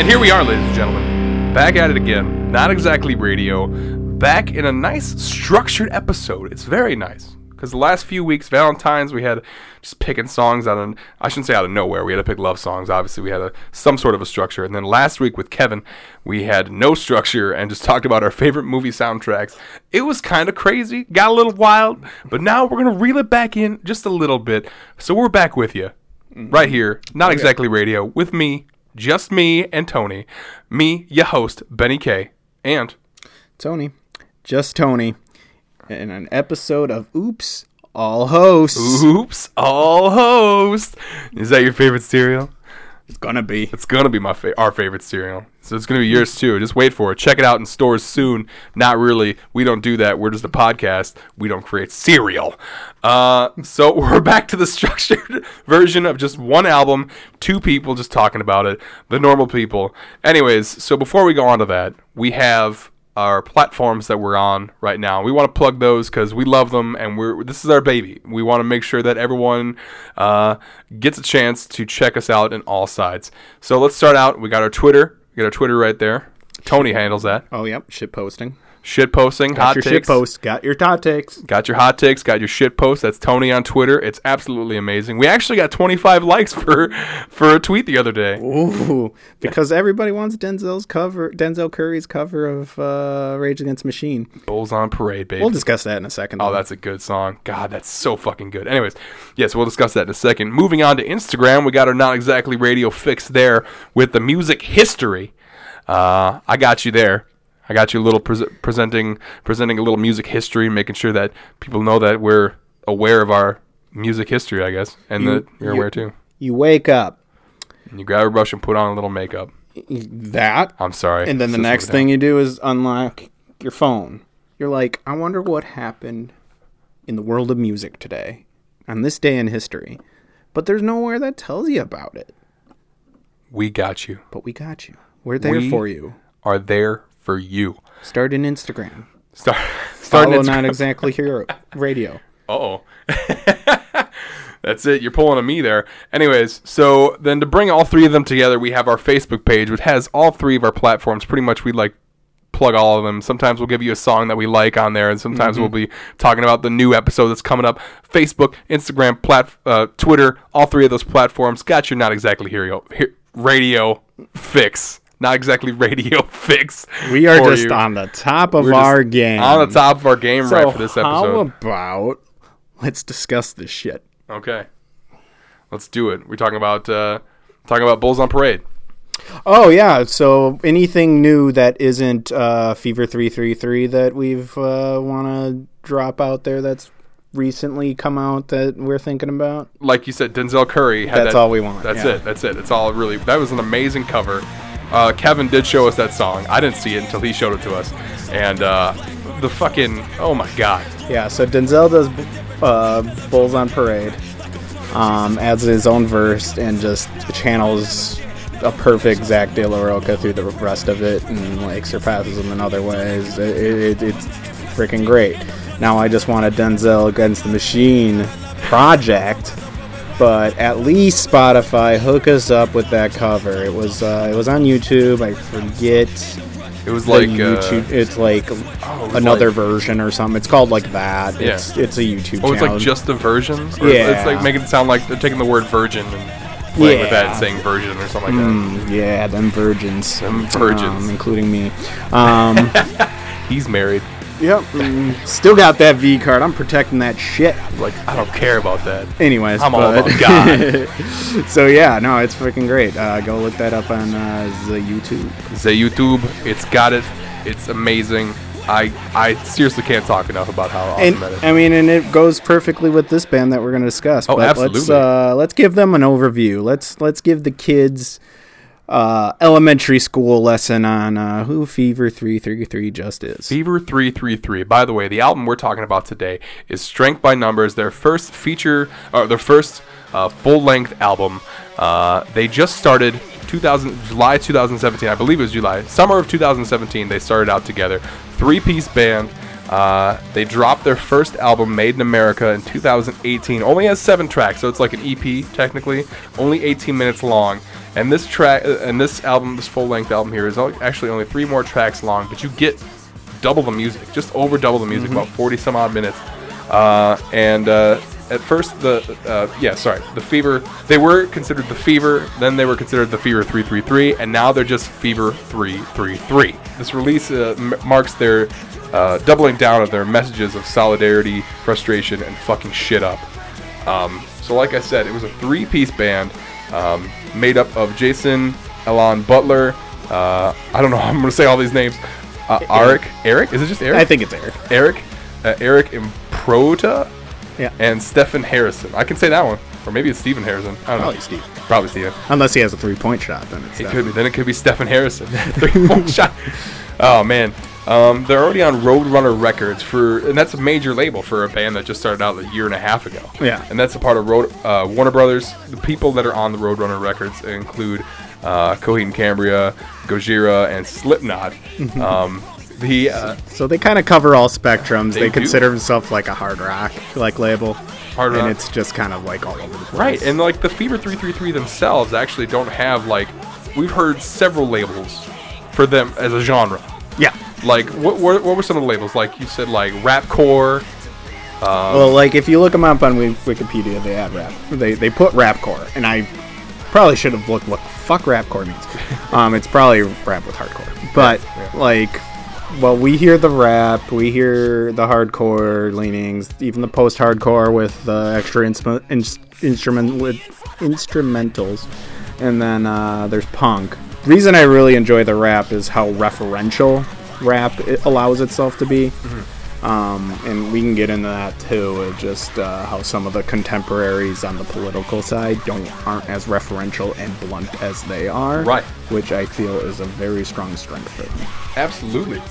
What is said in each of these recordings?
And here we are, ladies and gentlemen, back at it again. Not exactly radio, back in a nice structured episode. It's very nice because the last few weeks, Valentine's, we had just picking songs out of I shouldn't say out of nowhere. We had to pick love songs. Obviously, we had a, some sort of a structure. And then last week with Kevin, we had no structure and just talked about our favorite movie soundtracks. It was kind of crazy, got a little wild, but now we're gonna reel it back in just a little bit. So we're back with you mm-hmm. right here, not oh, exactly radio, with me, just me and Tony. Me, your host, Benny K, and Tony, just Tony, in an episode of Oops, all hosts. Oops, all Hosts. Is that your favorite cereal? It's gonna be. It's gonna be my fa- our favorite cereal. So it's gonna be yours too. Just wait for it. Check it out in stores soon. Not really. We don't do that. We're just a podcast. We don't create cereal. Uh, so we're back to the structured version of just one album, two people just talking about it, the normal people. Anyways, so before we go on to that, we have our platforms that we're on right now. We want to plug those because we love them and we're this is our baby. We want to make sure that everyone uh, gets a chance to check us out in all sides. So let's start out. We got our Twitter. We got our Twitter right there. Tony handles that. Oh yep, shit posting. Shit posting, Got hot your takes. shit post. Got your hot takes. Got your hot takes, got your shit post. That's Tony on Twitter. It's absolutely amazing. We actually got 25 likes for for a tweet the other day. Ooh, because everybody wants Denzel's cover, Denzel Curry's cover of uh, Rage Against Machine. Bulls on parade, baby. We'll discuss that in a second. Oh, though. that's a good song. God, that's so fucking good. Anyways, yes, we'll discuss that in a second. Moving on to Instagram, we got our not exactly radio fix there with the music history. Uh, I got you there. I got you a little pres presenting presenting a little music history, making sure that people know that we're aware of our music history, I guess, and You- that you're you- aware too. you wake up And you grab a brush and put on a little makeup. that, I'm sorry. and then the next thing you do is unlock your phone. You're like, I wonder what happened in the world of music today, on this day in history. But there's nowhere that tells you about it. we got you. But we got you. We're there We- for you. Are there for you. Start an Instagram. Start. Starting Follow not exactly hero radio. oh. That's it. You're pulling a me there. Anyways, so then to bring all three of them together, we have our Facebook page, which has all three of our platforms. Pretty much, we like plug all of them. Sometimes we'll give you a song that we like on there, and sometimes we'll be talking about the new episode that's coming up. Facebook, Instagram, plat, uh, Twitter, all three of those platforms got your not exactly hero, he- radio fix. Not exactly radio fix. We are just you. on the top of We're our game. On the top of our game So right for this episode. how about let's discuss this shit. Okay. Let's do it. We're talking about uh talking about Bulls on Parade. Oh yeah, so anything new that isn't uh, Fever three three three that we've uh, want to drop out there that's recently come out that we're thinking about? Like you said, Denzel Curry had That's that- all we want, That's yeah. it. That's it. It's all really that was an amazing cover. Uh, Kevin did show us that song. I didn't see it until he showed it to us. And uh, the fucking oh my god. Yeah, so Denzel does uh, Bulls on Parade, um, adds his own verse, and just channels a perfect Zack De La Rocha through the rest of it, and like surpasses him in other ways. It, it, it's freaking great. Now I just want a Denzel Against the Machine project, but at least Spotify hook us up with that cover. It was uh, it was on YouTube. I forget It was like YouTube. uh, it's like it another like- version or something. It's called like that. Yeah. It's it's a YouTube Oh, it's like just a version? Or Yeah. It's like making it sound like they're taking the word virgin and playing with that and saying version or something like Mm, yeah, them virgins. Them virgins. Um, including me. Um. He's married. Yep. mm, still got that V card. I'm protecting that shit. Like, I don't care about that. Anyways, I'm all about God. so yeah, no, it's freaking great. Uh, go look that up on uh, the YouTube. The YouTube, it's got it. It's amazing. I I seriously can't talk enough about how awesome And that is. I mean, and it goes perfectly with this band that we're going to discuss. Oh, but Let's uh, let's give them an overview. Let's let's give the kids uh, elementary school lesson on uh, who Fever three three three just is. Fever 333. By the way, the album we're talking about today is Strength by Numbers, their first feature, or their first uh, full length album. Uh, they just started 2000, July 2017, I believe it was July, summer of 2017. They started out together, three piece band. Uh, they dropped their first album, Made in America, in 2018. Only has seven tracks, so it's like an EP technically, only 18 minutes long. And this track, uh, and this album, this full length album here is actually only three more tracks long, but you get double the music, just over double the music, about 40 some odd minutes. Uh, and uh, at first, the uh, yeah, sorry, the Fever, they were considered the Fever, then they were considered the Fever 333, and now they're just Fever 333. This release uh, m- marks their uh, doubling down of their messages of solidarity, frustration, and fucking shit up. Um, so, like I said, it was a three piece band um, made up of Jason, Elon Butler, uh, I don't know, I'm going to say all these names. Uh, Eric, Eric, is it just Eric? I think it's Eric. Eric, uh, Eric Improta, Yeah. and Stephen Harrison. I can say that one, or maybe it's Stephen Harrison. I don't know. Probably know. Steve. Probably Stephen. Unless he has a three point shot, then it's It could be. Then it could be Stephen Harrison. Three point shot. Oh man, um, they're already on Roadrunner Records for, and that's a major label for a band that just started out a year and a half ago. Yeah. and that's a part of Road, uh, Warner Brothers. The people that are on the Roadrunner Records include uh, Coheed and Cambria, Gojira, and Slipknot. Mm-hmm. Um, the uh, So they kind of cover all spectrums. They They, consider themselves like a hard rock like label, Hard and it's just kind of like all over the place. Right, and like the Fever 333 themselves actually don't have like we've heard several labels for them as a genre. yeah. Like what what, what were some of the labels? Like you said like rapcore. well, like if you look them up on Wikipedia, they add rap. They they put rapcore, and I probably should have looked what the fuck rapcore means. um, it's probably rap with hardcore, but yeah. like. Well, we hear the rap, we hear the hardcore leanings, even the post-hardcore with the extra insp- ins- instrument with instrumentals, and then uh, there's punk. Reason I really enjoy the rap is how referential rap it allows itself to be. Um, and we can get into that too, just uh, how some of the contemporaries on the political side don't aren't as referential and blunt as they are. Right. Which I feel is a very strong strength for them. Absolutely.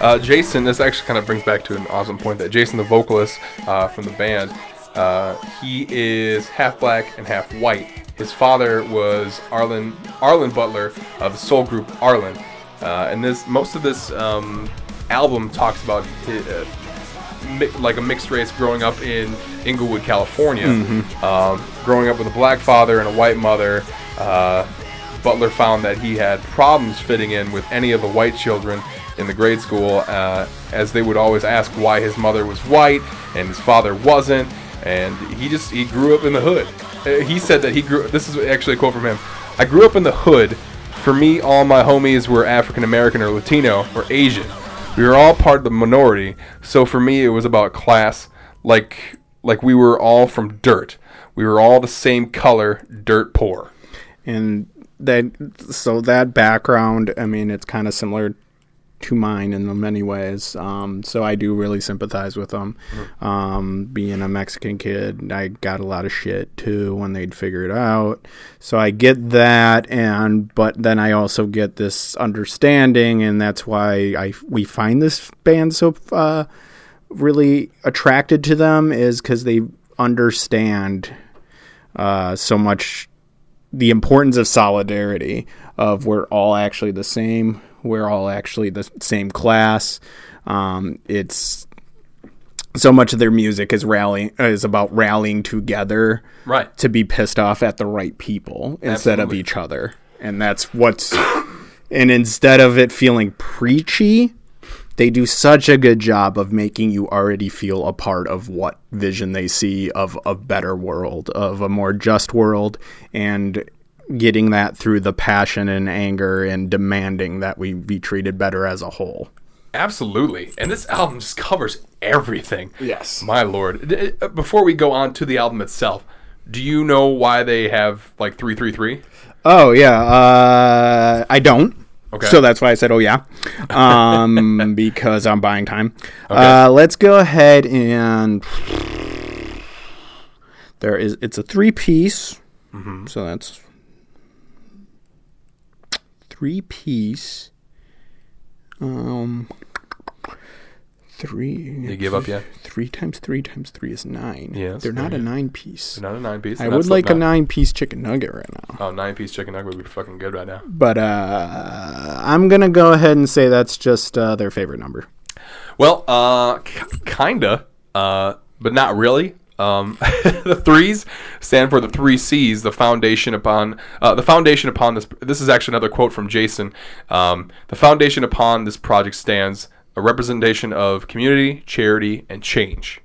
Uh, Jason, this actually kind of brings back to an awesome point that Jason, the vocalist uh, from the band, uh, he is half black and half white. His father was Arlen Arlen Butler of the soul group Arlen, uh, and this most of this um, album talks about uh, mi- like a mixed race growing up in Inglewood, California, um, growing up with a black father and a white mother. Uh, Butler found that he had problems fitting in with any of the white children in the grade school, uh, as they would always ask why his mother was white and his father wasn't, and he just he grew up in the hood. Uh, he said that he grew. This is actually a quote from him. I grew up in the hood. For me, all my homies were African American or Latino or Asian. We were all part of the minority, so for me it was about class. Like like we were all from dirt. We were all the same color, dirt poor. And that so that background, I mean, it's kind of similar to mine in many ways. Um, so I do really sympathize with them. Um, being a Mexican kid, I got a lot of shit too when they'd figure it out. So I get that, and but then I also get this understanding, and that's why I we find this band so uh, really attracted to them is because they understand uh, so much the importance of solidarity of we're all actually the same we're all actually the same class um, it's so much of their music is rallying is about rallying together Right. to be pissed off at the right people instead Absolutely. of each other and that's what's and instead of it feeling preachy they do such a good job of making you already feel a part of what vision they see of a better world, of a more just world, and getting that through the passion and anger and demanding that we be treated better as a whole. Absolutely. And this album just covers everything. Yes. My lord. Uh, Before we go on to the album itself, do you know why they have like 333? Oh yeah, uh, I don't. Okay. So that's why I said, "Oh yeah," um, because I'm buying time. Uh, let's go ahead and there is. It's a three piece, so that's three piece. Um, three. You give up yet? Three times three times three is nine. Yes, they're not a nine piece. Not a nine piece. I would like a nine piece chicken nugget right now. Oh, nine piece chicken nugget would be fucking good right now. But uh, I'm gonna go ahead and say that's just uh, their favorite number. Well, uh, k- kinda, uh, but not really. Um, the threes stand for the three C's. The foundation upon uh, the foundation upon this. This is actually another quote from Jason. Um, the foundation upon this project stands a representation of community, charity, and change.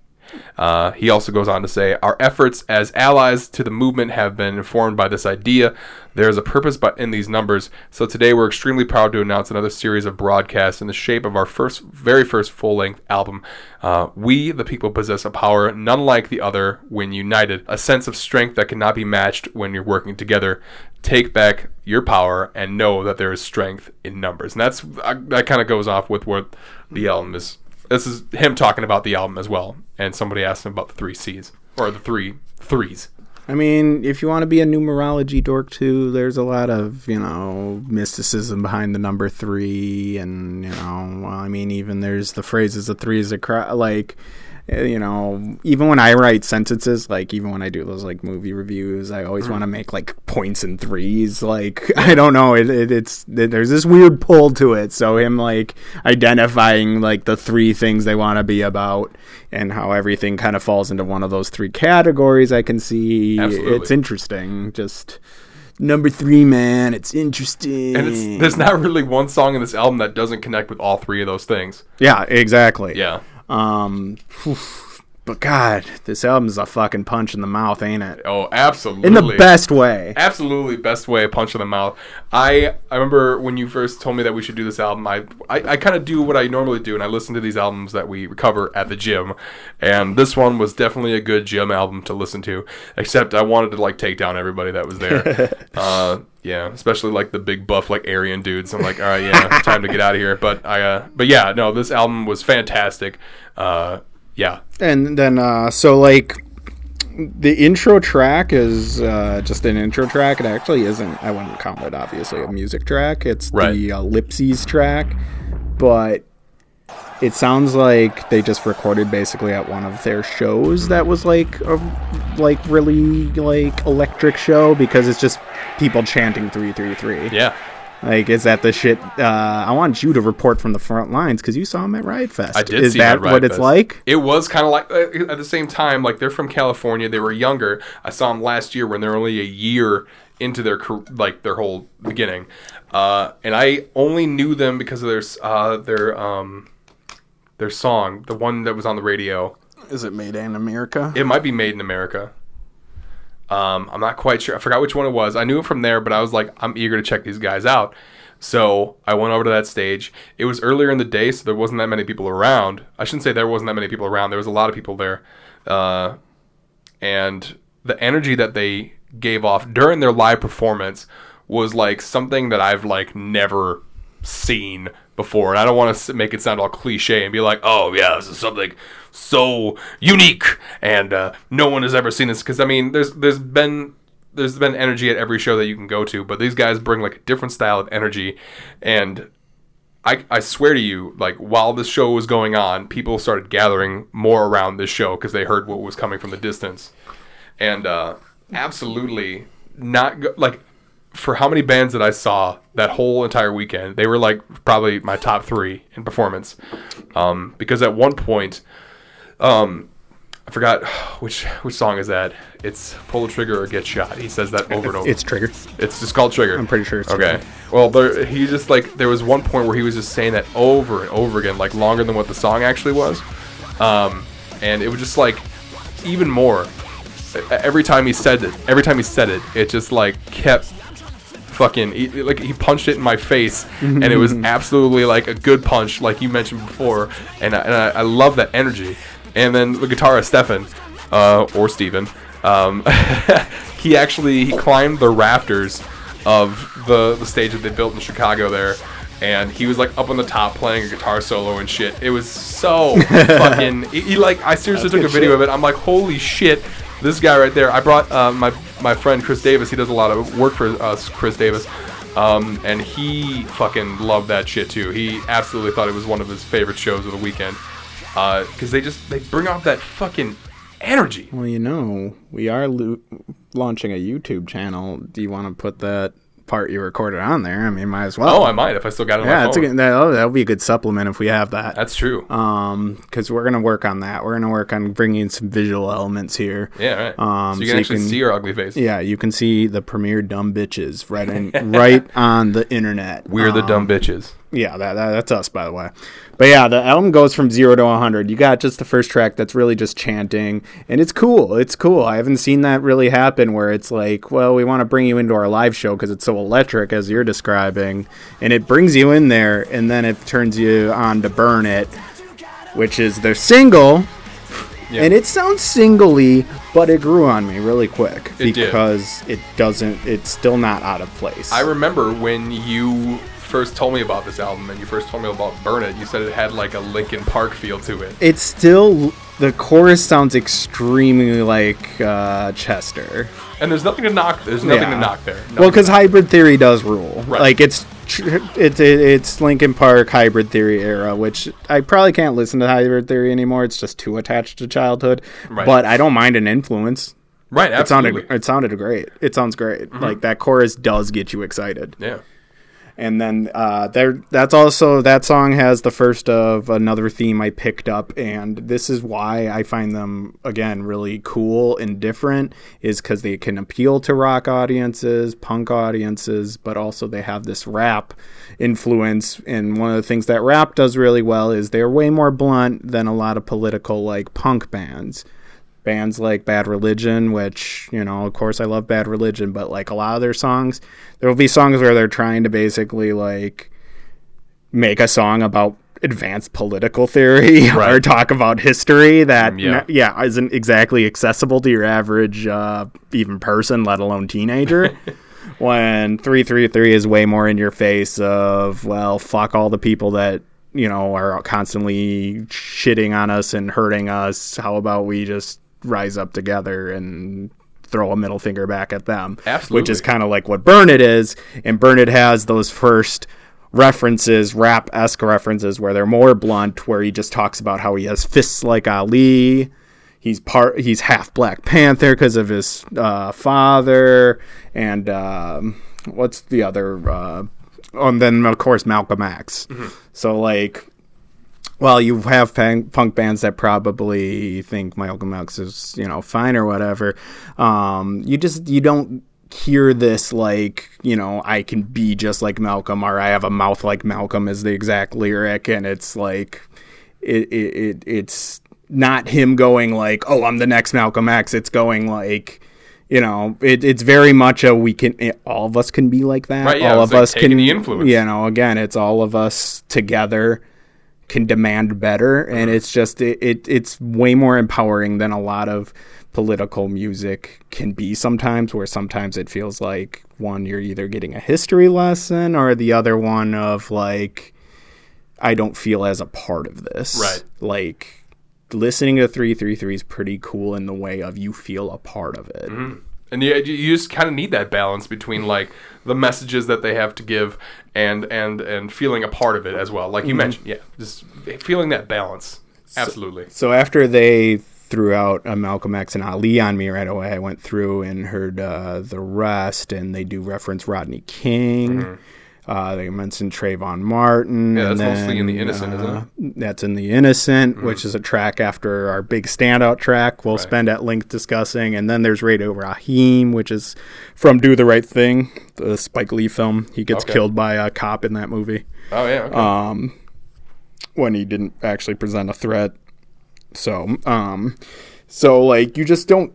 Uh, he also goes on to say, Our efforts as allies to the movement have been informed by this idea. There is a purpose but in these numbers. So today we're extremely proud to announce another series of broadcasts in the shape of our first, very first full length album. Uh, we, the people, possess a power none like the other when united, a sense of strength that cannot be matched when you're working together. Take back your power and know that there is strength in numbers. And that's that kind of goes off with what the album is this is him talking about the album as well, and somebody asked him about the three C's or the three threes. I mean, if you want to be a numerology dork too, there's a lot of you know mysticism behind the number three, and you know, well, I mean, even there's the phrases "the three is a cry," like Uh, you know, even when I write sentences, like even when I do those like movie reviews, I always want to mm-hmm. make like points and threes. Like I don't know, it, it, it's it, there's this weird pull to it. So him like identifying like the three things they want to be about and how everything kind of falls into one of those three categories. I can see Absolutely. it's interesting. Just number three, man. It's interesting. And it's there's not really one song in this album that doesn't connect with all three of those things. yeah, exactly. Yeah. Um, but God, this album's a fucking punch in the mouth, ain't it? Oh, absolutely. In the best way. Absolutely, best way, a punch in the mouth. I I remember when you first told me that we should do this album. I I, I kind of do what I normally do, and I listen to these albums that we cover at the gym. And this one was definitely a good gym album to listen to. Except I wanted to like take down everybody that was there. uh, yeah, especially like the big buff like Aryan dudes. I'm like, all right, yeah, time to get out of here. But I uh, but yeah, no, this album was fantastic. Uh, yeah, And then, uh, so like, the intro track is uh, just an intro track. It actually isn't. I wouldn't call it obviously a music track. It's Right. the ellipses track, but it sounds like they just recorded basically at one of their shows that was like a like really like electric show because it's just people chanting three three three. yeah. Like, is that the shit? Uh, I want you to report from the front lines because you saw them at Riot Fest. I did Is see that them at what Riot it's like? It was kind of like uh, at the same time, like they're from California. They were younger. I saw them last year when they're only a year into their like their whole beginning, uh, and I only knew them because of their uh, their um, their song, the one that was on the radio. Is it made in America? It might be Made in America. Um, I'm not quite sure. I forgot which one it was. I knew it from there, but I was like, I'm eager to check these guys out. So I went over to that stage. It was earlier in the day, so there wasn't that many people around. I shouldn't say there wasn't that many people around. There was a lot of people there, uh, and the energy that they gave off during their live performance was like something that I've like never seen before. And I don't want to make it sound all cliche and be like, "Oh yeah, this is something so unique and uh, no one has ever seen this." Because I mean, there's there's been there's been energy at every show that you can go to, but these guys bring like a different style of energy, and I, I swear to you, like while this show was going on, people started gathering more around this show because they heard what was coming from the distance, and uh, absolutely not go- like for how many bands that I saw that whole entire weekend, they were like probably my top three in performance, um, because at one point, um, I forgot which which song is that. It's pull the trigger or get shot. He says that over and over. It's Trigger. It's just called Trigger. I'm pretty sure it's okay. Trigger. Well, there, he just like there was one point where he was just saying that over and over again, like longer than what the song actually was, um, and it was just like even more. Every time he said it, every time he said it, it just like kept fucking he, like he punched it in my face, and it was absolutely like a good punch, like you mentioned before, and I, and I, I love that energy. And then the guitarist Stefan, uh, or Steven, um, he actually he climbed the rafters of the the stage that they built in Chicago there. And he was like up on the top playing a guitar solo and shit. It was so fucking. He, he, like I seriously took a video shit. of it. I'm like, holy shit, this guy right there. I brought uh, my my friend Chris Davis. He does a lot of work for us, Chris Davis, um, and he fucking loved that shit too. He absolutely thought it was one of his favorite shows of the weekend because they just they bring off that fucking energy. Well, you know, we are lo- launching a YouTube channel. Do you want to put that part you recorded on there. I mean, might as well. Oh, I might if I still got it on yeah, my it's a, phone. good- that'll, that'll be a good supplement if we have that. That's true. Um, because we're gonna work on that. We're gonna work on bringing some visual elements here. yeah, right. um, so you so can you actually can- see our ugly face. Yeah, you can see the premiere dumb bitches right in, right on the internet. We're the Um, dumb bitches. Yeah, that, that that's us, by the way. But yeah, the album goes from zero to 100. You got just the first track that's really just chanting, and it's cool. It's cool. I haven't seen that really happen where it's like, well, we want to bring you into our live show because it's so electric, as you're describing, and it brings you in there, and then it turns you on to Burn It, which is their single. Yeah. And it sounds singly, but it grew on me really quick It did. because it doesn't. It's still not out of place. I remember when you first told me about this album and you first told me about Burn It, you said it had like a Linkin Park feel to it. it's still the chorus sounds extremely like uh, Chester. And there's nothing to knock. There's nothing Yeah. to knock there. Well, because Hybrid Theory does rule. Right. Like it's it's it's Linkin Park Hybrid Theory era, which I probably can't listen to Hybrid Theory anymore. It's just too attached to childhood. Right. But I don't mind an influence. right, It sounded absolutely. Mm-hmm. it sounded great. It sounds great. Like that chorus does get you excited. yeah. And then uh, there, that's also that song has the first of another theme I picked up, and this is why I find them again really cool and different. Is because they can appeal to rock audiences, punk audiences, but also they have this rap influence. And one of the things that rap does really well is they're way more blunt than a lot of political like punk bands bands like Bad Religion, which, you know, of course I love Bad Religion, but like a lot of their songs, there will be songs where they're trying to basically like make a song about advanced political theory or talk about history that Yeah. n- yeah isn't exactly accessible to your average uh, even person let alone teenager. When 333 is way more in your face of well fuck all the people that you know are constantly shitting on us and hurting us. How about we just rise up together and throw a middle finger back at them. Which is kind of like what burn it is. And burn it has those first references rap-esque references where they're more blunt where he just talks about how he has fists like ali. He's part he's half black panther because of his uh, father. And um, what's the other uh, and then of course malcolm x. So like well, you have punk, punk bands that probably think Malcolm X is, you know, fine or whatever. Um, you just you don't hear this like, you know, I can be just like Malcolm or I have a mouth like Malcolm is the exact lyric, and it's like, it, it, it it's not him going like, oh, I'm the next Malcolm X. It's going like. You know, it, it's very much a we can it, all of us can be like that. Right, yeah, all of like us can the influence. You know, again, it's all of us together can demand better and Mm-hmm. it's just it, it it's way more empowering than a lot of political music can be sometimes where sometimes it feels like one you're either getting a history lesson or the other one of like I don't feel as a part of this. Right. Like listening to 333 is pretty cool in the way of you feel a part of it. And you, you just kind of need that balance between like the messages that they have to give and and and feeling a part of it as well. Mm-hmm. Like you mentioned, yeah, just feeling that balance. Absolutely. So after they threw out a Malcolm X and Ali on me right away, I went through and heard uh, the rest, and they do reference Rodney King. Uh, they mentioned Trayvon Martin. Mm-hmm. Yeah, that's mostly in The then, Innocent, isn't uh, That's in the Innocent, which is a track after our big standout track. We'll spend at length discussing, and then there's Radio Raheem, which is from Do the Right Thing, the Spike Lee film. He gets Okay. killed by a cop in that movie Oh yeah. Okay. um, when he didn't actually present a threat. So, um, so like you just don't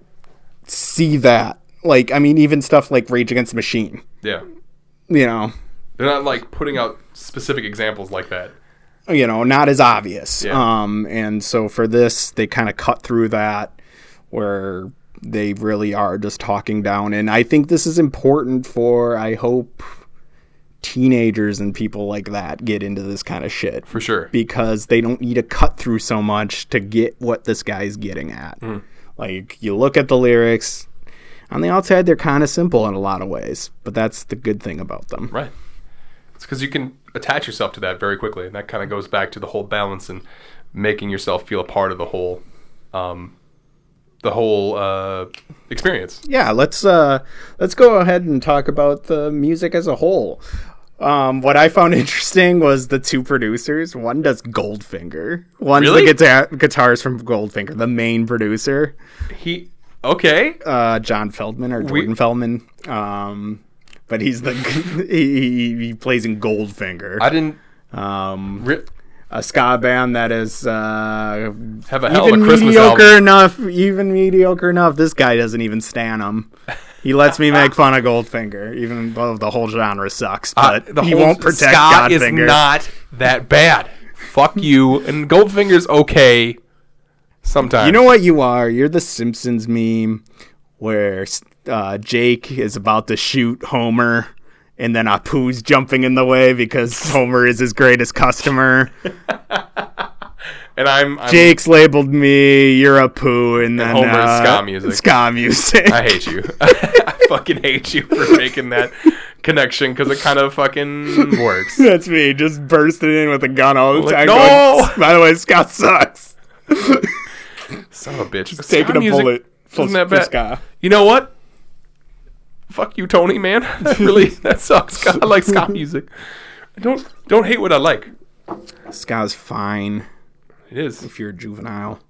see that. Like, I mean, even stuff like Rage Against the Machine. yeah. You know, They're not like putting out specific examples like that. you know, not as obvious. Yeah. Um, and so for this, they kind of cut through that where they really are just talking down. And I think this is important for, I hope, teenagers and people like that get into this kind of shit. For sure. because they don't need to cut through so much to get what this guy's getting at. Hmm. Like you look at the lyrics, on the outside they're kind of simple in a lot of ways, but that's the good thing about them. Right. It's because you can attach yourself to that very quickly, and that kind of goes back to the whole balance and making yourself feel a part of the whole, um, the whole uh, experience. yeah, let's uh let's go ahead and talk about the music as a whole. Um, what I found interesting was the two producers. One does Goldfinger. One's Really? the guitar guitars from Goldfinger, the main producer, He okay. uh, John Feldmann or Jordan Feldman. Um, but he's the he, he, he plays in Goldfinger, I didn't um, ri- a ska band that is uh, have a hell of even a Christmas mediocre album. enough. Even mediocre enough. This guy doesn't even stand him. He lets me make fun of Goldfinger, even though the whole genre sucks. Uh, But the he whole won't protect Scott is not that bad. Fuck you. And Goldfinger's okay sometimes. You know what you are? You're the Simpsons meme where uh, Snake is about to shoot Homer, and then Apu's jumping in the way because Homer is his greatest customer. and I'm, I'm Snake's labeled me. You're Apu, and then Homer's uh, ska music. Ska music. I hate you. I fucking hate you for making that connection because it kind of fucking works. That's me, just bursting in with a gun all the Like, time. no! going, By the way, ska sucks. Son of a bitch. Ska Taking a music bullet isn't that bad. ska. You know what? Fuck you, Tony, man. That really, that sucks. I like ska music. Don't don't hate what I like. Ska's fine It is. if you're a juvenile.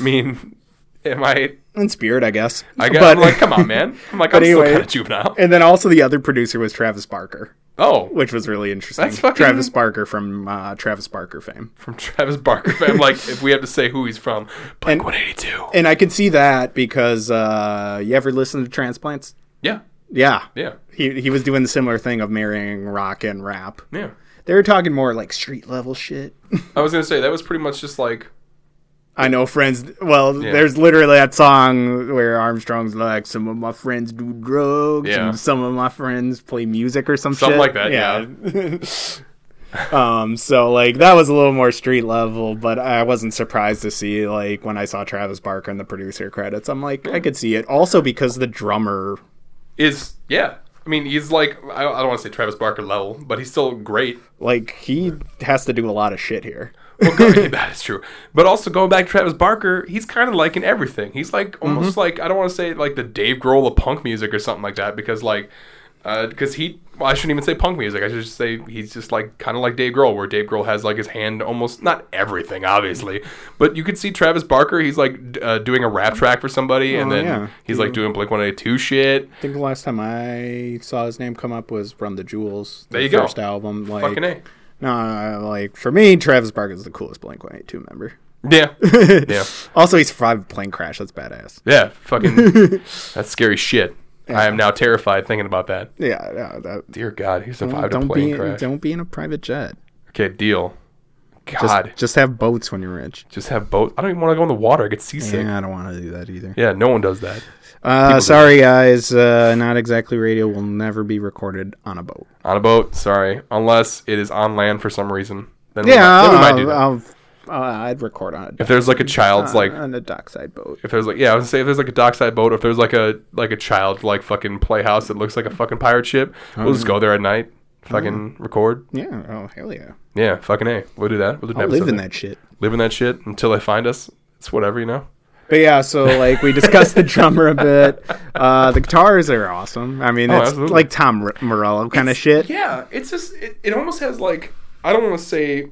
I mean, am I? In spirit, I guess. I guess, But- I'm like, come on, man. I'm like, I'm still anyway- kind of juvenile. And then also the other producer was Travis Barker, Oh, which was really interesting. That's fucking- Travis Barker from uh, Travis Barker fame. from Travis Barker. I'm like, if we have to say who he's from, Blink 182. And I can see that because uh, you ever listen to Transplants? Yeah, Yeah. yeah, He, he was doing the similar thing of marrying rock and rap. yeah. They were talking more like street level shit. I was gonna say that was pretty much just like I know friends. Well, Yeah. there's literally that song where Armstrong's like, "Some of my friends do drugs, Yeah. and some of my friends play music or some Something shit." like that, yeah. um. So like that was a little more street level, but I wasn't surprised to see like when I saw Travis Barker in the producer credits. I'm like, I could see it. Also because the drummer, is yeah. I mean, he's like I, I don't want to say Travis Barker level, but he's still great. like he has to do a lot of shit here. Well, go- that is true. But also going back to Travis Barker, he's kind of like in everything. He's like almost Mm-hmm. like I don't want to say like the Dave Grohl of punk music or something like that because like because he well, I shouldn't even say punk music. I should just say he's just like kind of like Dave Grohl, where Dave Grohl has like his hand almost not everything, obviously, but you could see Travis Barker. He's like uh, doing a rap track for somebody, and Oh, then yeah. he's like doing Blink One Eighty Two shit. I think the last time I saw his name come up was Run the Jewels, There the you go. first album. Like, Fucking a. no, like for me, Travis Barker is the coolest Blink One Eight Two member. Yeah, yeah, Also, he's survived a plane crash. That's badass. yeah. Fucking that's scary shit. I am now terrified thinking about that. Yeah, yeah. That, Dear God, he survived don't a plane be crash. don't be in a private jet. Okay, deal. God, just, just have boats when you're rich. Just have boats. I don't even want to go in the water. I get seasick. Yeah, Yeah, I don't want to do that either. Yeah, no one does that. Uh, sorry, guys. Uh, not exactly radio will never be recorded on a boat. On a boat, sorry. Unless it is on land for some reason. Then we Yeah, might, then we might do that. I'll, uh, I'd record on a if there's like a child's like on a dockside boat. if there's like yeah, I would say if there's like a dockside boat, or if there's like a like a child like fucking playhouse that looks like a fucking pirate ship, we'll just go there at night, fucking record. Yeah. Oh hell yeah. Yeah, fucking a. We'll do that. We'll do an I'll live episode in there. that shit. Live in that shit until they find us. It's whatever, you know. But yeah, so like we discussed the drummer a bit. Uh, the guitars are awesome. I mean, Oh, it's absolutely. like Tom R- Morello kind of shit. Yeah, it's just it, it almost has like I don't want to say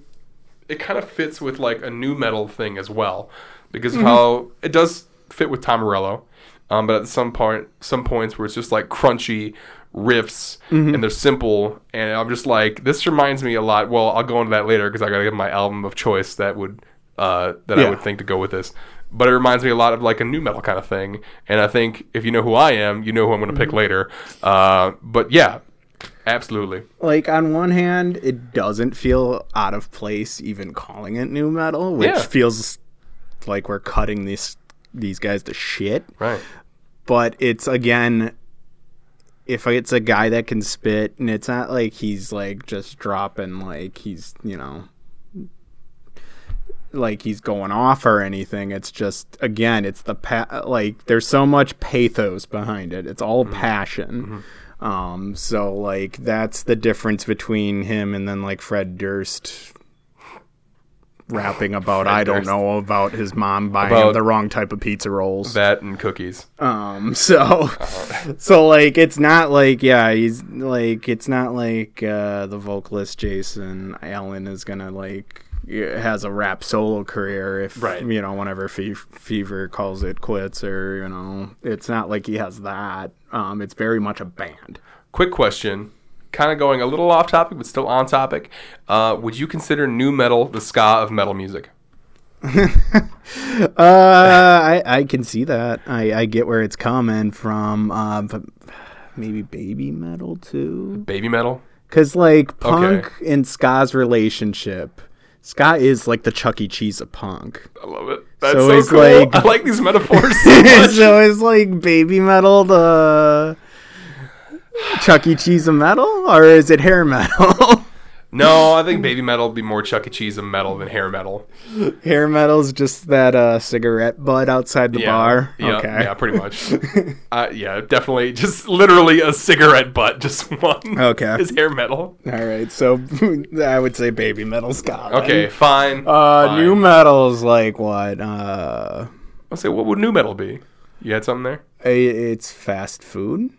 it kind of fits with like a nu metal thing as well because of how it does fit with Tom Morello, um, but at some point some points where it's just like crunchy riffs and they're simple and I'm just like this reminds me a lot. Well, I'll go into that later because I gotta give my album of choice that would uh, that I would think to go with this. But it reminds me a lot of like a nu metal kind of thing, and I think if you know who I am, you know who I'm going to pick later. Uh, but yeah, absolutely. Like on one hand, it doesn't feel out of place even calling it nu metal, which Yeah. feels like we're cutting these these guys to shit. Right. But it's again, if it's a guy that can spit, and it's not like he's like just dropping like he's you know like he's going off or anything. It's just again, it's the pa- like there's so much pathos behind it. It's all passion. Um, so like that's the difference between him and then like Fred Durst rapping about I don't know about his mom buying About- him the wrong type of pizza rolls. That and cookies. Um, so, Uh-huh. so like, it's not like, yeah, he's like, it's not like uh, the vocalist Jason Allen is gonna like has a rap solo career if Right. you know whenever Fe- Fever calls it quits or you know it's not like he has that. Um, it's very much a band. Quick question, kind of going a little off topic, but still on topic. Uh, would you consider nu metal the ska of metal music? Uh, I I can see that. I I get where it's coming from. Uh, maybe baby metal too. Baby metal? Because like punk and ska's relationship, ska is like the Chuck E. Cheese of punk. I love it. That's So so, it's cool. like- I like these metaphors so so it's like baby metal the Chuck E. Cheese of metal, or is it hair metal? no, I think baby metal would be more Chuck E. Cheese of metal than hair metal. hair metal's just that uh, cigarette butt outside the Yeah, bar. Yeah, okay. yeah, pretty much. uh, yeah, definitely. Just literally a cigarette butt, just one. Okay. Is hair metal? All right, so I would say baby metal's got. Okay, fine. Uh, fine. nu metal's like what? Uh, I'll say, what would nu metal be? You had something there? it's fast food.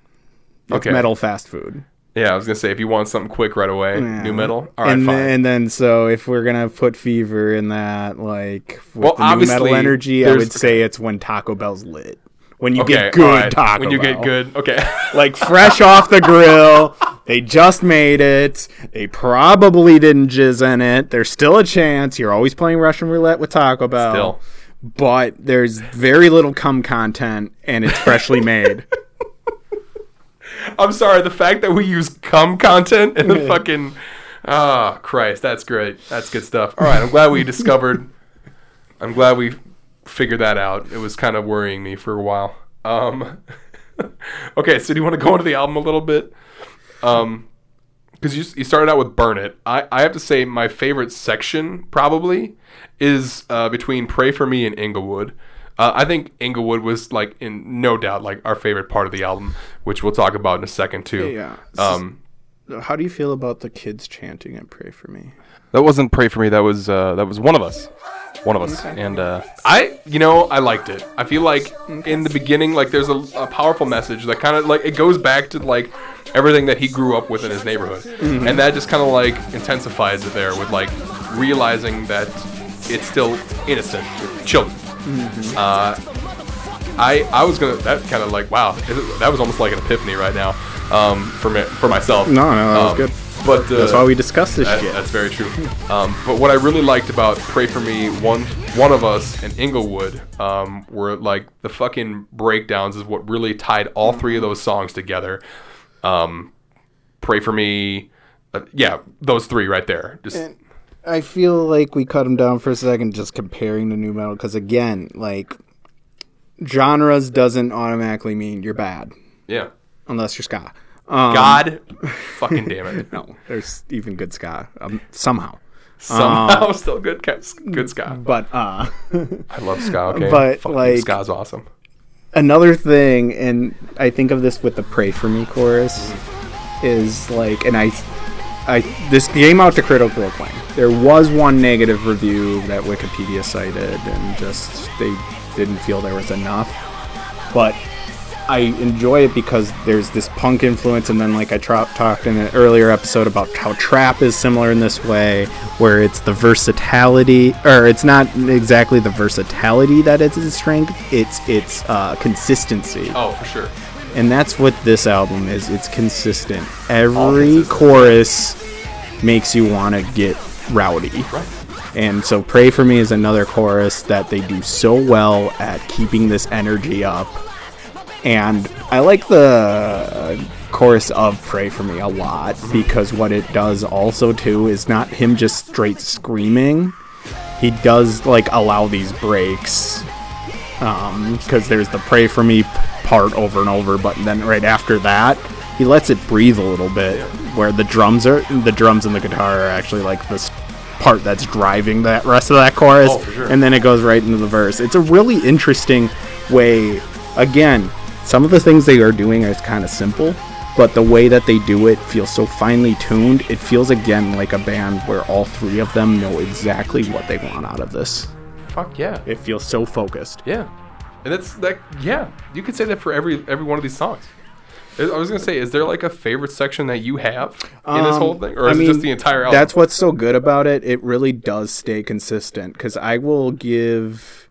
It's Okay. metal fast food. Yeah, I was gonna say if you want something quick right away, Yeah. nu metal. All right, and fine. then, and then so if we're gonna put fever in that, like with Well, the nu metal energy, I would say it's when Taco Bell's lit. When you okay, get good right. Taco When you Bell. get good, okay. like fresh off the grill. They just made it. They probably didn't jizz in it. There's still a chance. You're always playing Russian roulette with Taco Bell. Still. But there's very little cum content and it's freshly made. I'm sorry. The fact that we use cum content in the fucking. Ah, Christ, that's great. That's good stuff. All right, I'm glad we discovered. I'm glad we figured that out. It was kind of worrying me for a while. Um, okay, so do you want to go into the album a little bit? Um, because you, you started out with "Burn It." I, I have to say my favorite section probably is uh, between "Pray for Me" and "Inglewood." Uh, I think "Inglewood" was like in no doubt like our favorite part of the album, which we'll talk about in a second too. Yeah. Um, How do you feel about the kids chanting and pray for me? that wasn't "Pray for Me." That was uh, that was one of us, one of us, and uh, I, you know, I liked it. I feel like in the beginning, like there's a, a powerful message that kind of like it goes back to like everything that he grew up with in his neighborhood, and that just kind of like intensifies it there with like realizing that it's still innocent children. Uh, I I was gonna that kind of like wow that was almost like an epiphany right now um, for me for myself. No, no, that was Um, good. But uh, That's why we discussed this that- shit. that's very true. Um, but what I really liked about "Pray for Me," one one of us and Inglewood um, were like the fucking breakdowns is what really tied all three of those songs together. Um, "Pray for Me," uh, yeah, those three right there. Just I feel like we cut them down for a second just comparing to nu metal because again, like genres doesn't automatically mean you're bad yeah. unless you're ska. Um, God, fucking damn it! no, there's even good ska um, somehow. Somehow still good, good ska. But uh, I love ska. Okay, But, Fucking like- ska's awesome. another thing, and I think of this with the "Pray for Me" chorus, is like, and I, I this came out to critical acclaim. There was one negative review that Wikipedia cited, and just they didn't feel there was enough. But I enjoy it because there's this punk influence, and then like I tra- talked in an earlier episode about how trap is similar in this way, where it's the versatility, or it's not exactly the versatility that is its strength; it's its uh, consistency, Oh, for sure. And that's what this album is. It's consistent. Every consistent. chorus makes you want to get rowdy. Right. And so Pray For Me is another chorus that they do so well at keeping this energy up. And I like the chorus of Pray For Me a lot because what it does also too is not him just straight screaming. He does like allow these breaks um because there's the Pray For Me part over and over but then right after that he lets it breathe a little bit where the drums are the drums and the guitar are actually like this part that's driving that rest of that chorus Oh, sure. and then it goes right into the verse it's a really interesting way again some of the things they are doing is kind of simple but the way that they do it feels so finely tuned. It feels again like a band where all three of them know exactly what they want out of this. Fuck yeah. It feels so focused. Yeah, and that's like yeah, you could say that for every every one of these songs. I was gonna say, is there like a favorite section that you have in this Um, whole thing, or I is it just the entire album? That's what's so good about it. It really does stay consistent because I will give.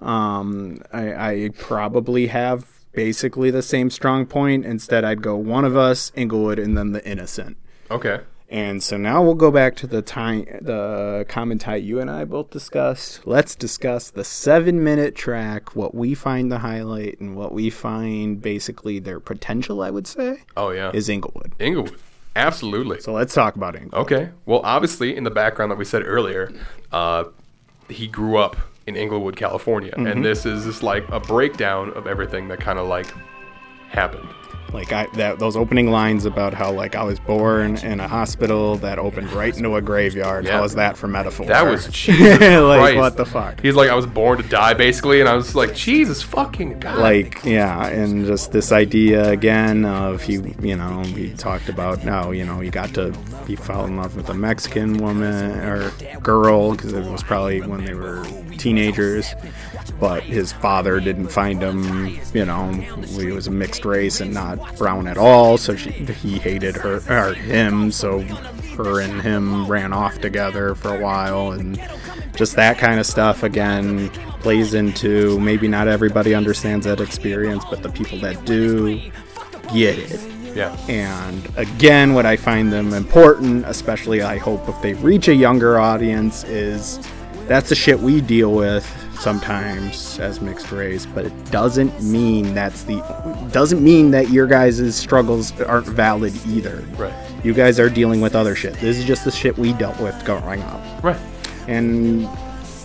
Um, I, I probably have basically the same strong point. Instead, I'd go one of us, Inglewood, and then the innocent. okay. And so now we'll go back to the time, the common tie you and I both discussed. Let's discuss the seven minute track, what we find the highlight, and what we find basically their potential. I would say Oh yeah, is Inglewood. Inglewood. Absolutely. So let's talk about Inglewood. Okay. Well, obviously, in the background that we said earlier, uh, he grew up in Inglewood, California, Mm-hmm. and this is just like a breakdown of everything that kind of like happened. Like I, that, those opening lines about how like I was born in a hospital that opened right into a graveyard. Yeah. How is that for metaphor? That was Jesus like what the fuck? He's like, I was born to die, basically, and I was like, Jesus fucking God. like yeah and just this idea again of he you know he talked about now you know he got to he fell in love with a mexican woman or girl because it was probably when they were teenagers but his father didn't find him you know he was a mixed race and not brown at all so she, he hated her or him so her and him ran off together for a while and just that kind of stuff again plays into maybe not everybody understands that experience but the people that do get it yeah. and again what i find them important especially i hope if they reach a younger audience is that's the shit we deal with sometimes as mixed race but it doesn't mean that's the doesn't mean that your guys' struggles aren't valid either Right. you guys are dealing with other shit this is just the shit we dealt with growing up Right. and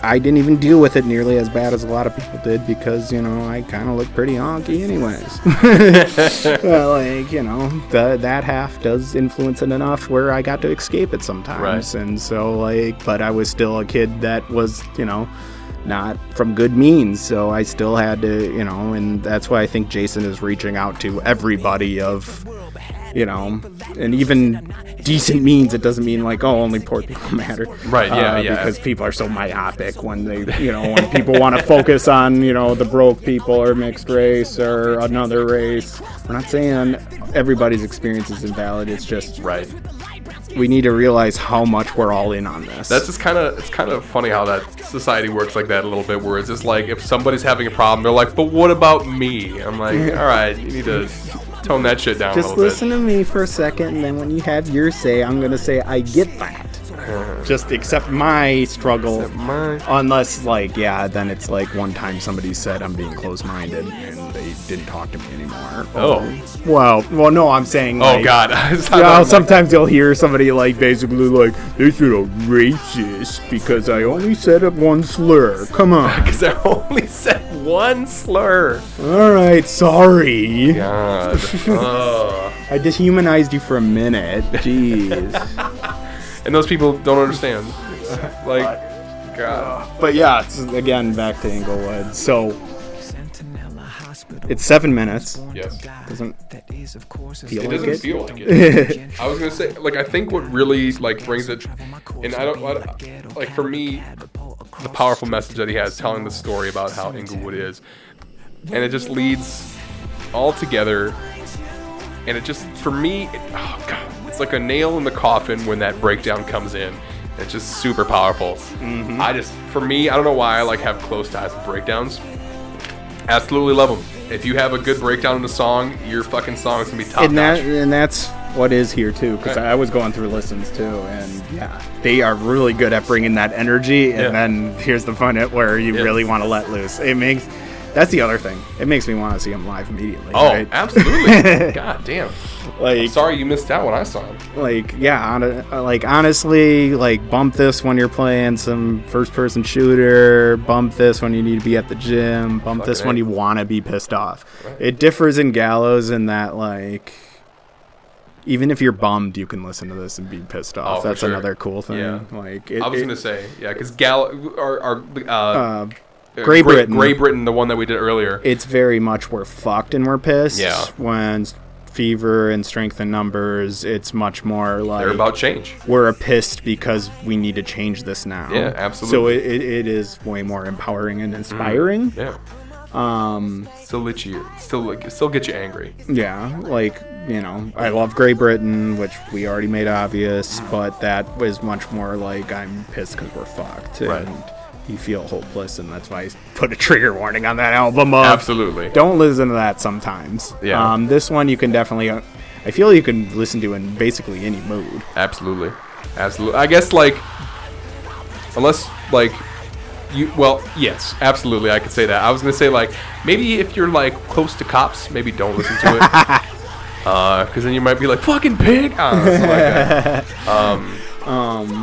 I didn't even deal with it nearly as bad as a lot of people did because you know I kind of look pretty honky anyways. Well, like you know, the, that half does influence it enough where I got to escape it sometimes, Right. and so like, but I was still a kid that was you know not from good means, so I still had to you know, and that's why I think Jason is reaching out to everybody of you know, and even decent means it doesn't mean like oh only poor people matter, Right, yeah, Uh, yeah. because people are so myopic when they you know when people want to focus on you know the broke people or mixed race or another race. We're not saying everybody's experience is invalid. It's just Right. We need to realize how much we're all in on this. That's just kind of it's kind of funny how that society works like that a little bit, where it's just like if somebody's having a problem, they're like, "But what about me?" I'm like, "All right, you need to tone that shit down a just little listen to me for a second, and then when you have your say, I'm gonna say I get that. Uh-huh. Just accept my struggle. bit." My, Unless, like, yeah, then it's like one time somebody said I'm being closed-minded and they didn't talk to me anymore. Oh. well, well, no, I'm saying. oh like, God, was- I You know, sometimes you'll hear somebody like basically like, "This is a racist because I only said it one slur." Come on. Because I only said one slur. All right, sorry. God. Ugh. I dehumanized you for a minute. Jeez. and those people don't understand. Like, God. but yeah, again, back to Inglewood. So it's seven minutes. Yes. Doesn't feel It like doesn't it. feel like it. I was gonna say, like, I think what really like brings it, and I don't, I, like, for me, the powerful message that he has telling the story about how Inglewood is, and it just leads all together, and it just, for me, it, oh god, it's like a nail in the coffin when that breakdown comes in. It's just super powerful. Mm-hmm. I just, for me, I don't know why I like have close ties with breakdowns. Absolutely love them. If you have a good breakdown in the song, your fucking song is gonna be top and that notch. and that's what is here too because Right. I was going through listens too and yeah they are really good at bringing that energy and Yeah. then here's the fun at where you Yeah. really want to let loose it makes that's the other thing it makes me want to see him live immediately Oh, right? absolutely. God damn. like Sorry you missed out when I saw him. like yeah hon- like honestly like bump this when you're playing some first person shooter bump this when you need to be at the gym bump this when you want to be pissed off it differs in gallows in that like even if you're bummed you can listen to this and be pissed off Oh, that's sure. another cool thing Yeah. like it, I was it- gonna say, yeah, because Gal, our, our uh, uh, uh, Grey Britain. Grey Britain, the one that we did earlier. it's very much we're fucked and we're pissed Yeah. when fever and strength in numbers. It's much more like They're about change. we're a pissed because we need to change this now. Yeah, So absolutely. it, it, it is way more empowering and inspiring. Yeah. Um, Still let you still still get you angry. yeah, like you know, I love Great Britain, which we already made obvious, but that was much more like I'm pissed because we're fucked, Right. and you feel hopeless, and that's why I put a trigger warning on that album. Of, Absolutely. Don't listen to that sometimes. Yeah. Um, this one you can definitely. Uh, I feel you can listen to in basically any mood. Absolutely. Absolutely. I guess like unless like you well, yes, absolutely I could say that. I was to say like maybe if you're like close to cops, maybe don't listen to it. uh cuz then you might be like fucking pig. Don't know, something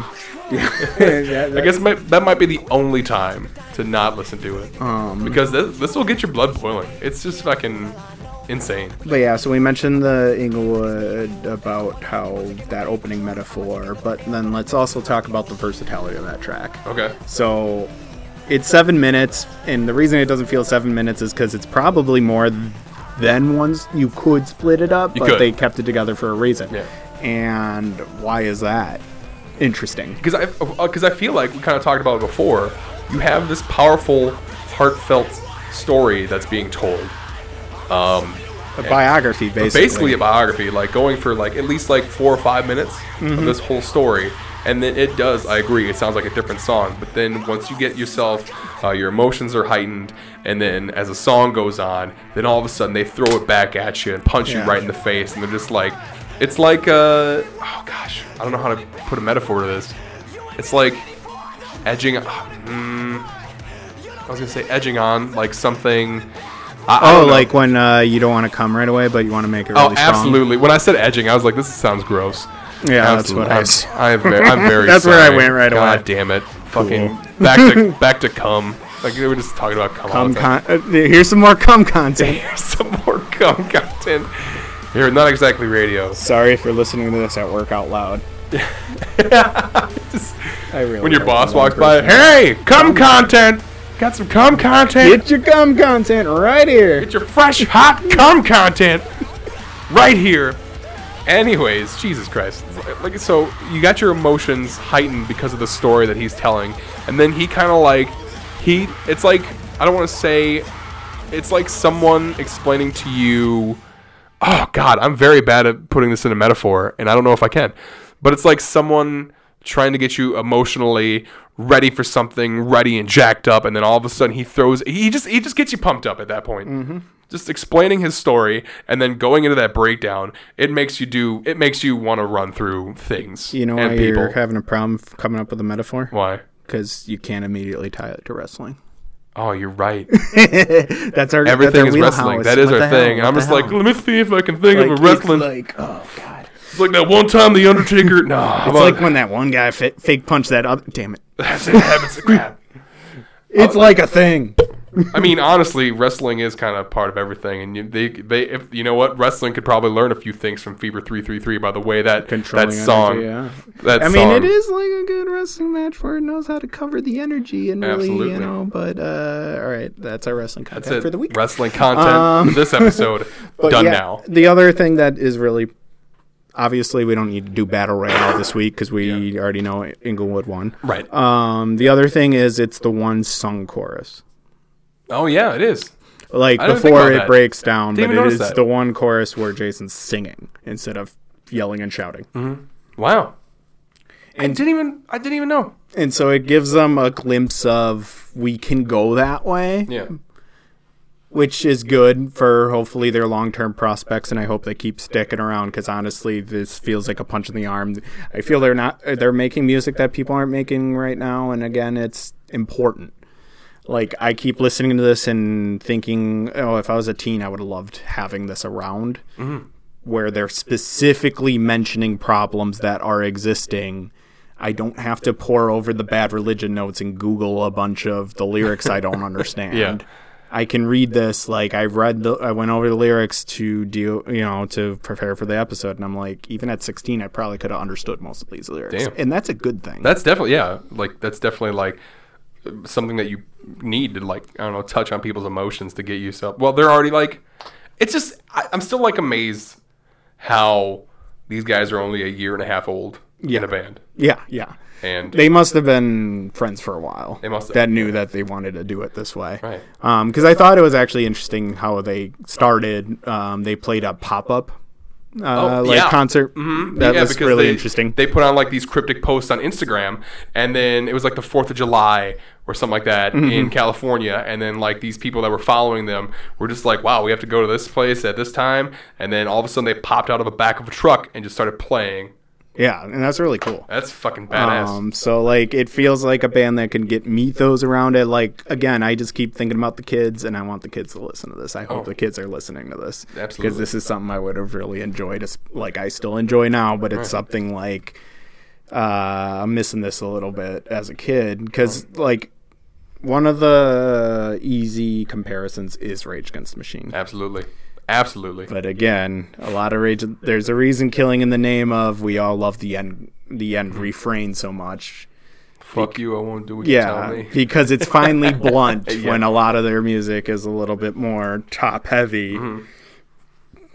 Um, I guess might, that might be the only time to not listen to it. Um, because this, this will get your blood boiling. It's just fucking insane. But yeah, so we mentioned the Inglewood about how that opening metaphor, but then let's also talk about the versatility of that track. Okay. So it's seven minutes, and the reason it doesn't feel seven minutes is because it's probably more than ones you could split it up, You but could. they kept it together for a reason. Yeah. And why is that? Interesting. because I because I feel like we kind of talked about it before. You have this powerful, heartfelt story that's being told. Um, A biography, basically. basically a biography, like going for like at least like four or five minutes of this whole story, and then it does. I agree. It sounds like a different song, but then once you get yourself, uh, your emotions are heightened, and then as the song goes on, then all of a sudden they throw it back at you and punch you right in the face, and they're just like, it's like uh, oh gosh, I don't know how to put a metaphor to this. It's like edging. Mm, I was gonna say edging on like something. I, I Oh, like when uh, you don't want to come right away, but you want to make it really Oh, strong. absolutely. When I said edging, I was like, this sounds gross. Yeah, that's what I. Absolutely. I'm, I'm, very, I'm very That's where I went right God away. God damn it. Fucking back to back to cum. Like we were just talking about cum. all Cum con- uh, here's some more cum content. Here's some more cum content. Here, not exactly radio. Sorry for listening to this at work out loud. Just- I really when your boss walks by, hey, cum content. Got some cum content. Get your cum content right here. Get your fresh, hot cum content right here. Anyways, Jesus Christ. Like so you got your emotions heightened because of the story that he's telling. And then he kind of like he it's like I don't want to say it's like someone explaining to you Oh god, I'm very bad at putting this in a metaphor and I don't know if I can. But it's like someone trying to get you emotionally ready for something, ready and jacked up, and then all of a sudden he throws he just he just gets you pumped up at that point. Mm-hmm. Just explaining his story and then going into that breakdown, it makes you do it makes you want to run through things You know why and people. you're having a problem coming up with a metaphor? Why? Because you can't immediately tie it to wrestling. Oh, you're right. that's our Everything that's our is wrestling. That is What our thing. I'm just like, let me see if I can think Like, of a wrestling. It's like, oh god. It's like that one time the Undertaker. No, It's like when that one guy fa- fake punched that other. Damn it! that's it. Of crap. It's like a thing. I mean, honestly, wrestling is kind of part of everything, and you, they, they, if you know what, wrestling could probably learn a few things from Fever three three three by the way that that song, energy, yeah. that I mean, it is like a good wrestling match where it knows how to cover the energy and really, Absolutely. you know. But uh, all right, that's our wrestling content That's it. for the week. Wrestling content Um, for this episode done yeah, now. The other thing that is really obviously we don't need to do battle royale this week because we already know Inglewood won. Right. Um, the other thing is it's the one sung chorus. Oh yeah, it is. Like I didn't think before it that. breaks down, but it is that. the one chorus where Jason's singing instead of yelling and shouting. Mm-hmm. Wow. I didn't even. I didn't even know. And so it gives them a glimpse of we can go that way. Yeah. which is good for hopefully their long term prospects, and I hope they keep sticking around because honestly, this feels like a punch in the arm. I feel they're not they're making music that people aren't making right now, and again, it's important. Like I keep listening to this and thinking, oh, if I was a teen, I would have loved having this around, mm-hmm. where they're specifically mentioning problems that are existing. I don't have to pour over the bad religion notes and Google a bunch of the lyrics I don't understand. Yeah. I can read this like I read the I went over the lyrics to deal you know to prepare for the episode and I'm like even at 16 I probably could have understood most of these lyrics Damn. and that's a good thing. That's definitely yeah. Like that's definitely like something that you need to like I don't know touch on people's emotions to get yourself. Well, they're already like it's just I, I'm still like amazed how these guys are only a year and a half old Yeah. in a band, Yeah, yeah. and They must have been friends for a while. They must have. that knew that they wanted to do it this way. Right. Because I thought it was actually interesting how they started. Um, they played a pop up. Uh, like Oh, yeah. concert. Mhm. That Yeah, was really they- interesting. They put on like these cryptic posts on Instagram, and then it was like the Fourth of July or something like that Mm-hmm. in California, and then like these people that were following them were just like, "Wow, we have to go to this place at this time," and then all of a sudden they popped out of the back of a truck and just started playing. Yeah, and that's really cool. That's fucking badass. Um, so like it feels like a band that can get mythos around it. Like again, I just keep thinking about the kids, and I want the kids to listen to this. I hope Oh. the kids are listening to this Absolutely. because this is something I would have really enjoyed. Like I still enjoy now, but it's Right. something like uh, I'm missing this a little bit as a kid because like one of the easy comparisons is Rage Against the Machine. Absolutely, absolutely. But again, a lot of rage. There's a reason killing in the name of we all love the end. The end refrain so much. Fuck you! I won't do what you tell Yeah, me. because it's finally blunt Yeah. when a lot of their music is a little bit more top heavy. Mm-hmm.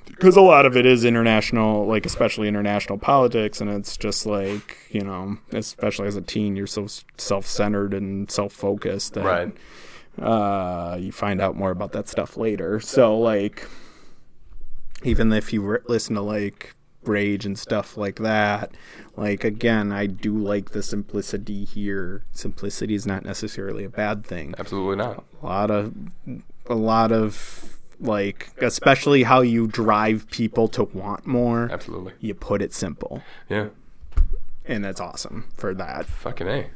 Because a lot of it is international, like especially international politics, and it's just like you know, especially as a teen, you're so self-centered and self-focused that Right. uh, you find out more about that stuff later. So like, even if you re- listen to like Rage and stuff like that, like again, I do like the simplicity here. Simplicity is not necessarily a bad thing. Absolutely not. A lot of, a lot of like, especially how you drive people to want more. Absolutely. You put it simple, Yeah. and that's awesome for that. Fucking a.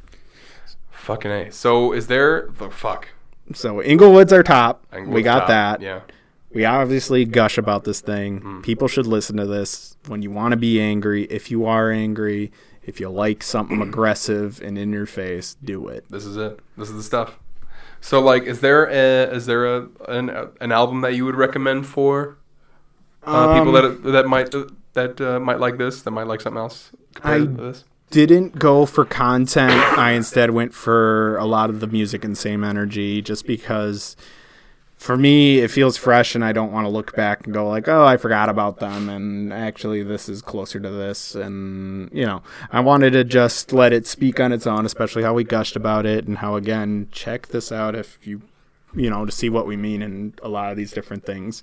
Fucking a. So is there the fuck? So Inglewood's our top. we got top. that. Yeah. We obviously gush about this thing. Hmm. People should listen to this when you want to be angry. If you are angry, if you like something aggressive and in your face, do it. This is it. This is the stuff. So like, is there a is there a an, an album that you would recommend for uh, people Um, that that might that uh, might like this that might like something else compared I- to this? Didn't go for content. I instead went for a lot of the music and same energy just because for me it feels fresh and I don't want to look back and go like, "Oh, I forgot about them." And actually this is closer to this and, you know, I wanted to just let it speak on its own, especially how we gushed about it and how again, check this out if you you know, to see what we mean in a lot of these different things.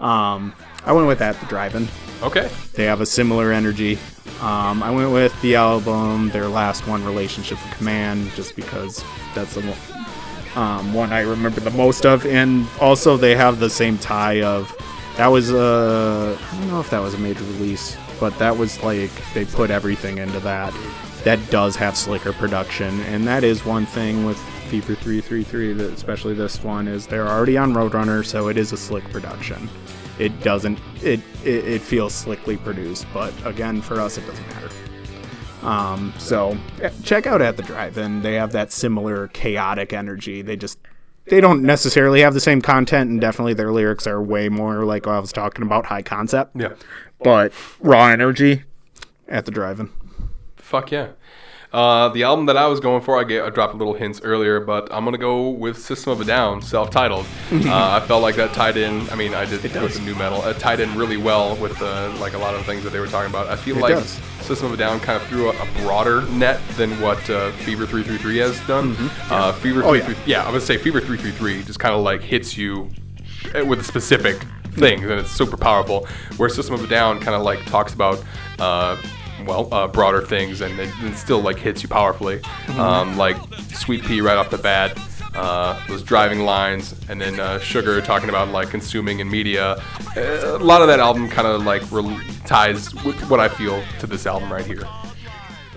Um, I went with that, the drive-in. Okay. They have a similar energy. Um, I went with the album, their last one, Relationship Command, just because that's the one, um, one I remember the most of. And also, they have the same tie of that was uh, I don't know if that was a major release, but that was like they put everything into that. That does have slicker production, and that is one thing with Fever 333, that especially this one, is they're already on Roadrunner, so it is a slick production. It doesn't, it, it, it feels slickly produced, but again, for us, it doesn't matter. Um, so check out at the drive-in. They have that similar chaotic energy. They just they don't necessarily have the same content, and definitely their lyrics are way more like I was talking about, high concept. Yeah. But raw energy at the drive-in. Fuck yeah. Uh, the album that I was going for, I, gave, I dropped a little hints earlier, but I'm gonna go with System of a Down, self-titled. uh, I felt like that tied in. I mean, I did with the nu metal. It tied in really well with uh, like a lot of the things that they were talking about. I feel like does. System of a Down kind of threw a, a broader net than what uh, Fever 333 has done. Uh, Fever Oh, yeah. 333, yeah. I would say Fever 333 just kind of like hits you uh, with a specific thing, and it's super powerful. Where System of a Down kind of like talks about. Uh, well, uh, broader things, and it, it still like hits you powerfully. Um, like Suite-Pee right off the bat, uh, those driving lines, and then uh, Sugar talking about like consuming in media. Uh, a lot of that album kind of like rel ties with what I feel to this album right here.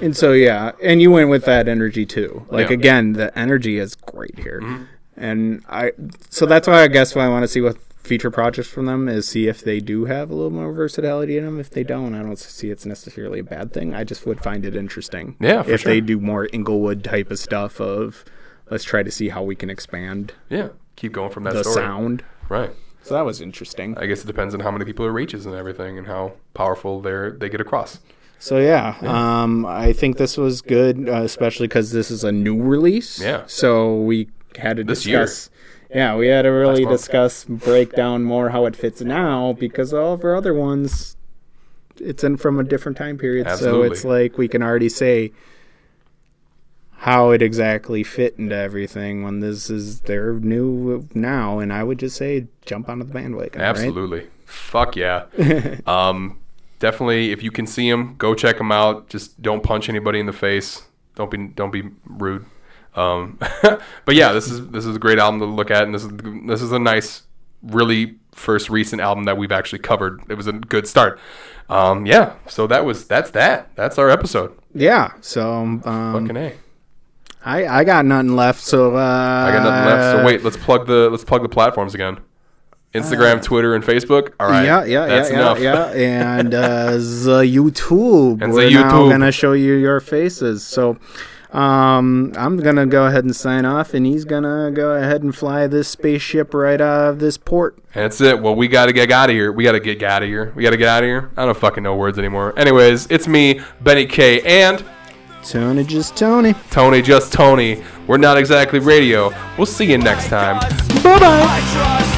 And so yeah, and you went with that energy too. Like Yeah. again, the energy is great here, Mm-hmm. and I. So that's why I guess why I want to see what future projects from them is see if they do have a little more versatility in them. If they don't, I don't see it's necessarily a bad thing. I just would find it interesting. Yeah, for if sure. they do more Inglewood type of stuff of let's try to see how we can expand Yeah, keep going from that the story. sound. Right. So that was interesting. I guess it depends on how many people it reaches and everything, and how powerful they they get across. So yeah, um, I think this was good, uh, especially because this is a new release. Yeah. So we had to This year. Yeah, we had to really discuss, break down more how it fits now because all of our other ones it's in from a different time period, Absolutely. so it's like we can already say how it exactly fit into everything when this is they're new now, and I would just say jump onto the bandwagon. right? Absolutely. Fuck yeah. um, definitely, if you can see them, go check them out. Just don't punch anybody in the face. Don't be don't be rude. Um, but yeah, this is this is a great album to look at, and this is this is a nice, really first recent album that we've actually covered. It was a good start. Um, yeah, so that was that's that. That's our episode. Yeah. So um, Fucking a. I I got nothing left. So uh, I got nothing left. So wait, let's plug the let's plug the platforms again. Instagram, Twitter, and Facebook. All right. Uh, Yeah, yeah, that's yeah, enough. yeah, yeah. And uh, the YouTube. And the We're now YouTube. gonna show you your faces. So um, I'm gonna go ahead and sign off, and he's gonna go ahead and fly this spaceship right out of this port. That's it. Well, we got to get out of here. We got to get out of here. We got to get out of here. I don't fucking know words anymore. Anyways, it's me, Benny K, and Tony, just Tony. Tony, just Tony. We're not exactly radio. We'll see you next time. Bye bye. I try